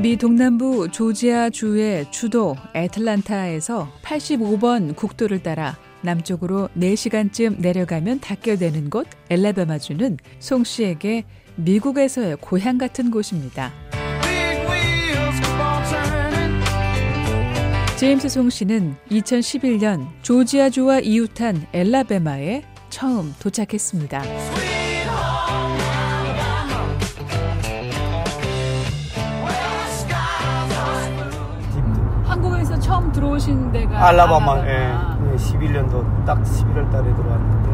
미 동남부 조지아 주의 주도 애틀란타에서 85번 국도를 따라 남쪽으로 4시간쯤 내려가면 닿게 되는 곳 엘라베마주는 송 씨에게 미국에서의 고향 같은 곳입니다. 제임스 송 씨는 2011년 조지아주와 이웃한 엘라베마에 처음 도착했습니다. 한국에서 처음 들어오신 데가 알라바마, 예. 11년도 딱 11월 달에 들어왔는데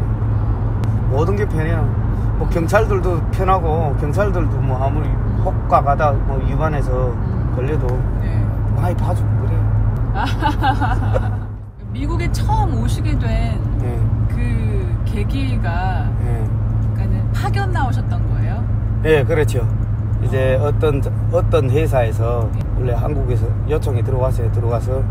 모든 게 편해요. 뭐 경찰들도 편하고 경찰들도 뭐 아무리 혹가 가다 뭐 위반해서 걸려도 네. 많이 봐주고 그래. 미국에 처음 오시게 된그 예. 계기가 예. 그러니까는 파견 나오셨던 거예요? 예, 그렇죠. 이제 어 떤 어떤 회사에서 원래 한국에서 요청이 들어왔어요. 들어가서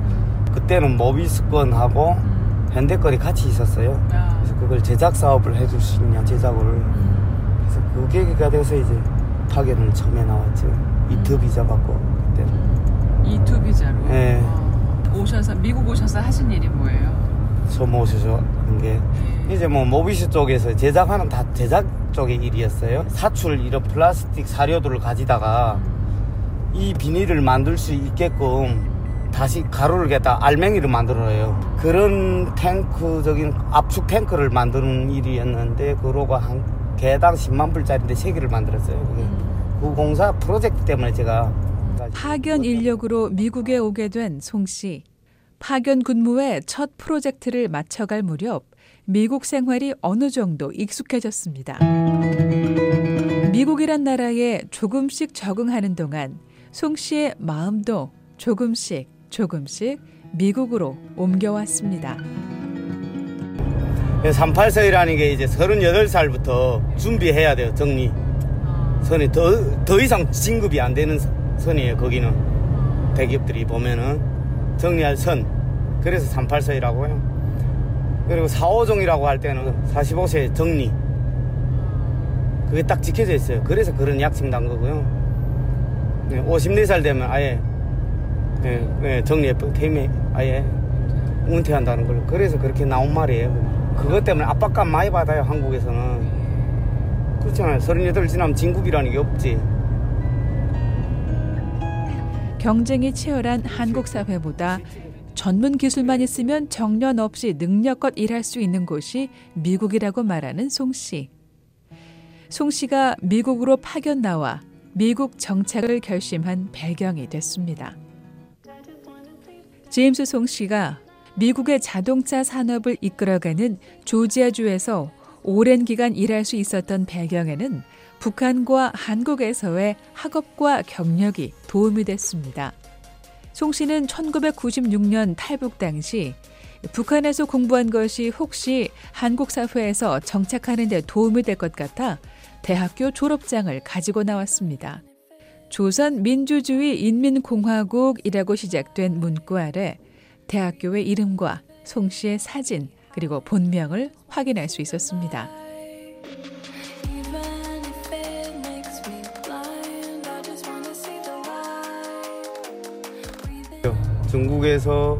그때는 모비스건하고 음. 현대건이 같이 있었어요. 아. 그래서 그걸 제작 사업을 해줄 수 있냐 제작을. 음. 그래서 그 계기가 돼서 이제 파견을 처음에 나왔죠. 이트 비자 받고 그때. 이투 비자로 예. 어, 오셔서 미국 오셔서 하신 일이 뭐예요? 처음 오셔서 한 게. 이제 뭐 모비스 쪽에서 제작하는 다 제작 쪽의 일이었어요. 사출 이런 플라스틱 사료들을 가지다가 이 비닐을 만들 수 있게끔 다시 가루를 갖다 알맹이를 만들어요. 그런 탱크적인 압축 탱크를 만드는 일이었는데 그로가 한 개당 10만 불짜리인데 세 개를 만들었어요. 그게. 그 공사 프로젝트 때문에 제가 파견 인력으로 미국에 오게 된 송 씨. 파견 군무의 첫 프로젝트를 마쳐갈 무렵 미국 생활이 어느 정도 익숙해졌습니다. 미국이란 나라에 조금씩 적응하는 동안 송 씨의 마음도 조금씩 조금씩 미국으로 옮겨왔습니다. 38서이라는 게 이제 38살부터 준비해야 돼요. 정리. 선이 더, 더 이상 진급이 안 되는 선이에요. 거기는 대기업들이 보면은 정리할 선. 그래서 38서이라고요. 그리고 4호종이라고 할 때는 45세 정리. 그게 딱 지켜져 있어요. 그래서 그런 약칭 단 거고요. 네, 54살 되면 아예 네, 네, 정리해 퇴임에 아예 은퇴한다는 걸 그래서 그렇게 나온 말이에요. 그것 때문에 압박감 많이 받아요 한국에서는. 그렇잖아요. 38 지나면 진급이라는 게 없지. 경쟁이 치열한 한국 사회보다 전문 기술만 있으면 정년 없이 능력껏 일할 수 있는 곳이 미국이라고 말하는 송 씨. 송 씨가 미국으로 파견 나와 미국 정착을 결심한 배경이 됐습니다. 제임스 송 씨가 미국의 자동차 산업을 이끌어가는 조지아주에서 오랜 기간 일할 수 있었던 배경에는 북한과 한국에서의 학업과 경력이 도움이 됐습니다. 송 씨는 1996년 탈북 당시 북한에서 공부한 것이 혹시 한국 사회에서 정착하는 데 도움이 될 것 같아 대학교 졸업장을 가지고 나왔습니다. 조선 민주주의 인민공화국이라고 시작된 문구 아래 대학교의 이름과 송 씨의 사진 그리고 본명을 확인할 수 있었습니다. 중국에서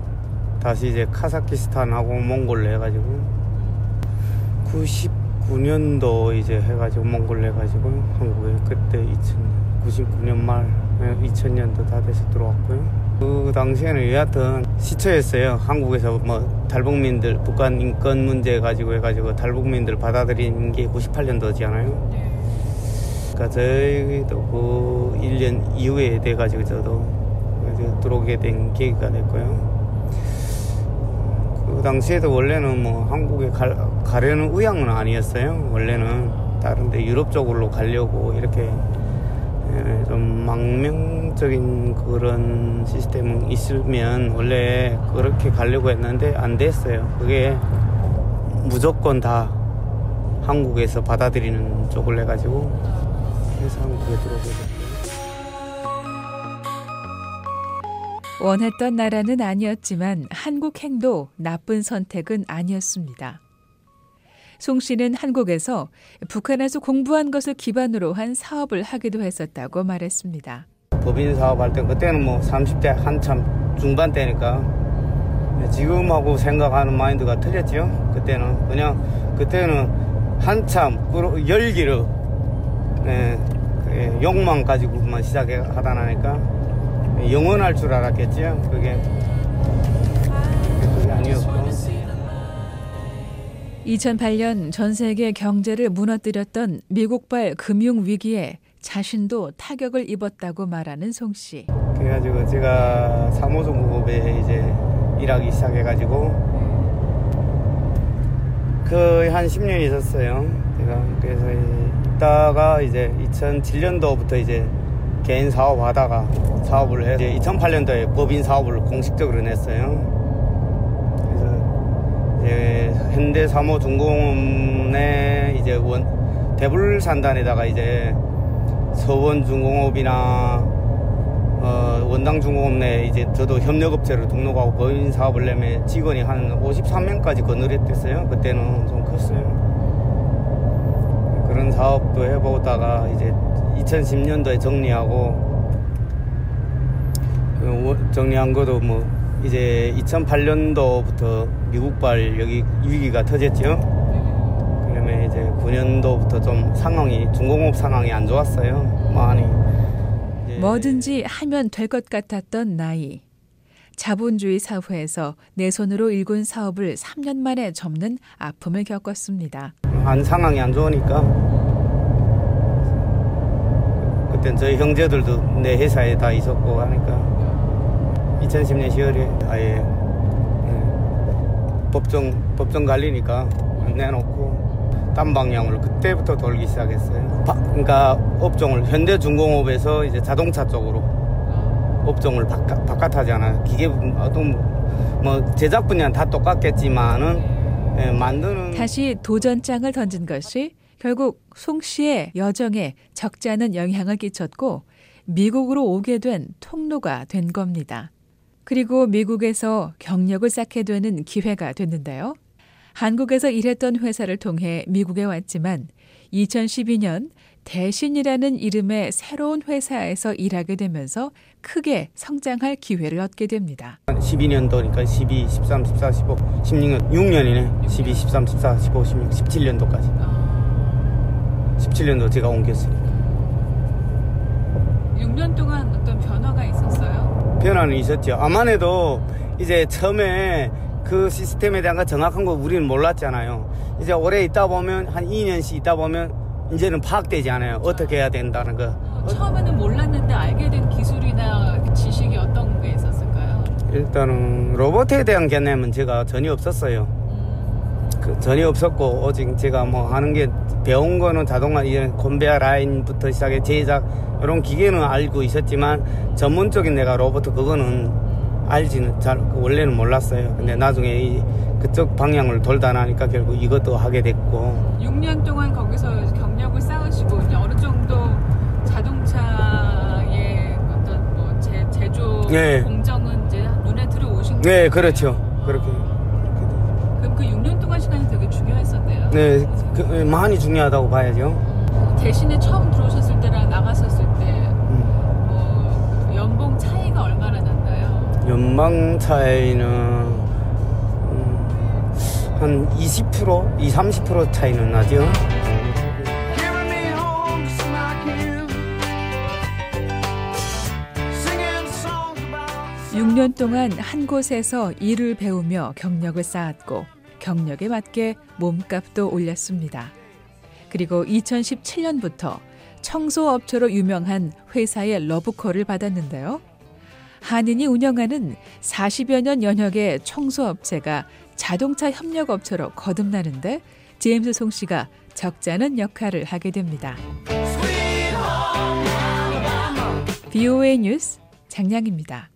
다시 이제 카자키스탄하고 몽골로 해가지고 99년도 이제 해가지고 몽골로 해가지고 한국에 그때 2000, 99년 말 2000년도 다 돼서 들어왔고요. 그 당시에는 여하튼 시초였어요. 한국에서 뭐 탈북민들 북한 인권 문제 가지고 해가지고 탈북민들 받아들인 게 98년도잖아요. 그러니까 저희도 그 1년 이후에 돼가지고 저도 들어오게 된 계기가 됐고요. 그 당시에도 원래는 뭐 한국에 갈, 가려는 의향은 아니었어요. 원래는 다른데 유럽 쪽으로 가려고 이렇게 예, 좀 망명적인 그런 시스템은 있으면 원래 그렇게 가려고 했는데 안 됐어요. 그게 무조건 다 한국에서 받아들이는 쪽을 해가지고 그래서 한국에 들어오게 됐어요. 원했던 나라는 아니었지만 한국 행도 나쁜 선택은 아니었습니다. 송 씨는 한국에서 북한에서 공부한 것을 기반으로 한 사업을 하기도 했었다고 말했습니다. 법인 사업할 때 그때는 뭐 30대 한참 중반 때니까 지금하고 생각하는 마인드가 틀렸죠. 그때는 그냥 그때는 한참 그 열기로 예, 그 욕망 가지고만 시작해 하다 나니까 영원할 줄 알았겠죠. 그게 그게 아니었고. 2008년 전 세계 경제를 무너뜨렸던 미국발 금융 위기에 자신도 타격을 입었다고 말하는 송 씨. 그래가지고 제가 사무소국업에 이제 일하기 시작해가지고 거의 한 10년 있었어요. 제가 그래서 있다가 이제 2007년도부터 이제 개인 사업 하다가 사업을 해 이제 2008년도에 법인 사업을 공식적으로 냈어요. 그래서 이제 현대 사무중공업내 이제 원 대불산단에다가 이제 서원중공업이나 어, 원당중공업 내 이제 저도 협력업체로 등록하고 법인 사업을 내면 직원이 한 53명까지 거느렸댔어요. 그때는 좀 컸어요. 그런 사업도 해보다가 이제 2010년도에 정리하고 그 워- 정리한 것도 뭐 이제 2008년도부터 미국발 여기 위기가 터졌죠. 그러면 이제 9년도부터 좀 상황이 중공업 상황이 안 좋았어요. 많이. 뭐든지 하면 될 것 같았던 나이. 자본주의 사회에서 내 손으로 일군 사업을 3년 만에 접는 아픔을 겪었습니다. 안 상황이 안 좋으니까 그땐 저희 형제들도 내 회사에 다 있었고 하니까 2010년 10월에 아예 예, 법정 법정 갈리니까 내놓고 딴 방향으로 그때부터 돌기 시작했어요. 바- 그러니까 업종을 현대중공업에서 이제 자동차 쪽으로 업종을 바깥, 바깥하잖아요. 기계 어떤 뭐 제작 분야는 다 똑같겠지만은 예, 만드는 다시 도전장을 던진 것이 결국 송 씨의 여정에 적지 않은 영향을 끼쳤고 미국으로 오게 된 통로가 된 겁니다. 그리고 미국에서 경력을 쌓게 되는 기회가 됐는데요. 한국에서 일했던 회사를 통해 미국에 왔지만 2012년 대신이라는 이름의 새로운 회사에서 일하게 되면서 크게 성장할 기회를 얻게 됩니다. 12년도니까 12, 13, 14, 15, 16년, 6년이네. 12, 13, 14, 15, 16, 17년도까지. 17년도 제가 옮겼으니까. 6년 동안 어떤 변화가 있었어요? 변화는 있었죠. 아만 해도 이제 처음에 그 시스템에 대한 거 정확한 거 우리는 몰랐잖아요. 이제 오래 있다 보면 한 2년씩 있다 보면 이제는 파악되지 않아요. 어떻게 해야 된다는 거. 처음에는 몰랐는데 알게 된 기술이나 지식이 어떤 게 있었을까요? 일단은 로봇에 대한 개념은 제가 전혀 없었어요. 그 전혀 없었고 오직 제가 뭐 하는 게 배운 거는 자동화 이런 컨베어 라인부터 시작해 제작 이런 기계는 알고 있었지만 전문적인 내가 로봇 그거는 알지는 잘 원래는 몰랐어요. 근데 나중에 이 그쪽 방향을 돌다 나니까 결국 이것도 하게 됐고 6년 동안 거기서 경력을 쌓으시고 이제 어느 정도 자동차의 어떤 뭐 제, 제조 네. 공정은 이제 눈에 들어오신 네 거예요? 그렇죠 그렇게 네 그, 많이 중요하다고 봐야죠. 대신에 처음 들어오셨을 때랑 나갔었을 때 음. 뭐 연봉 차이가 얼마나 났나요? 연방 차이는 음, 한 20%, 20, 30% 차이는 나죠. Carry me home just like you. Singing songs about 6년 동안 한 곳에서 일을 배우며 경력을 쌓았고 경력에 맞게 몸값도 올렸습니다. 그리고 2017년부터 청소업체로 유명한 회사의 러브콜을 받았는데요. 한인이 운영하는 40여 년 연혁의 청소업체가 자동차 협력업체로 거듭나는데 제임스 송 씨가 적지 않은 역할을 하게 됩니다. BOA 뉴스 장량입니다.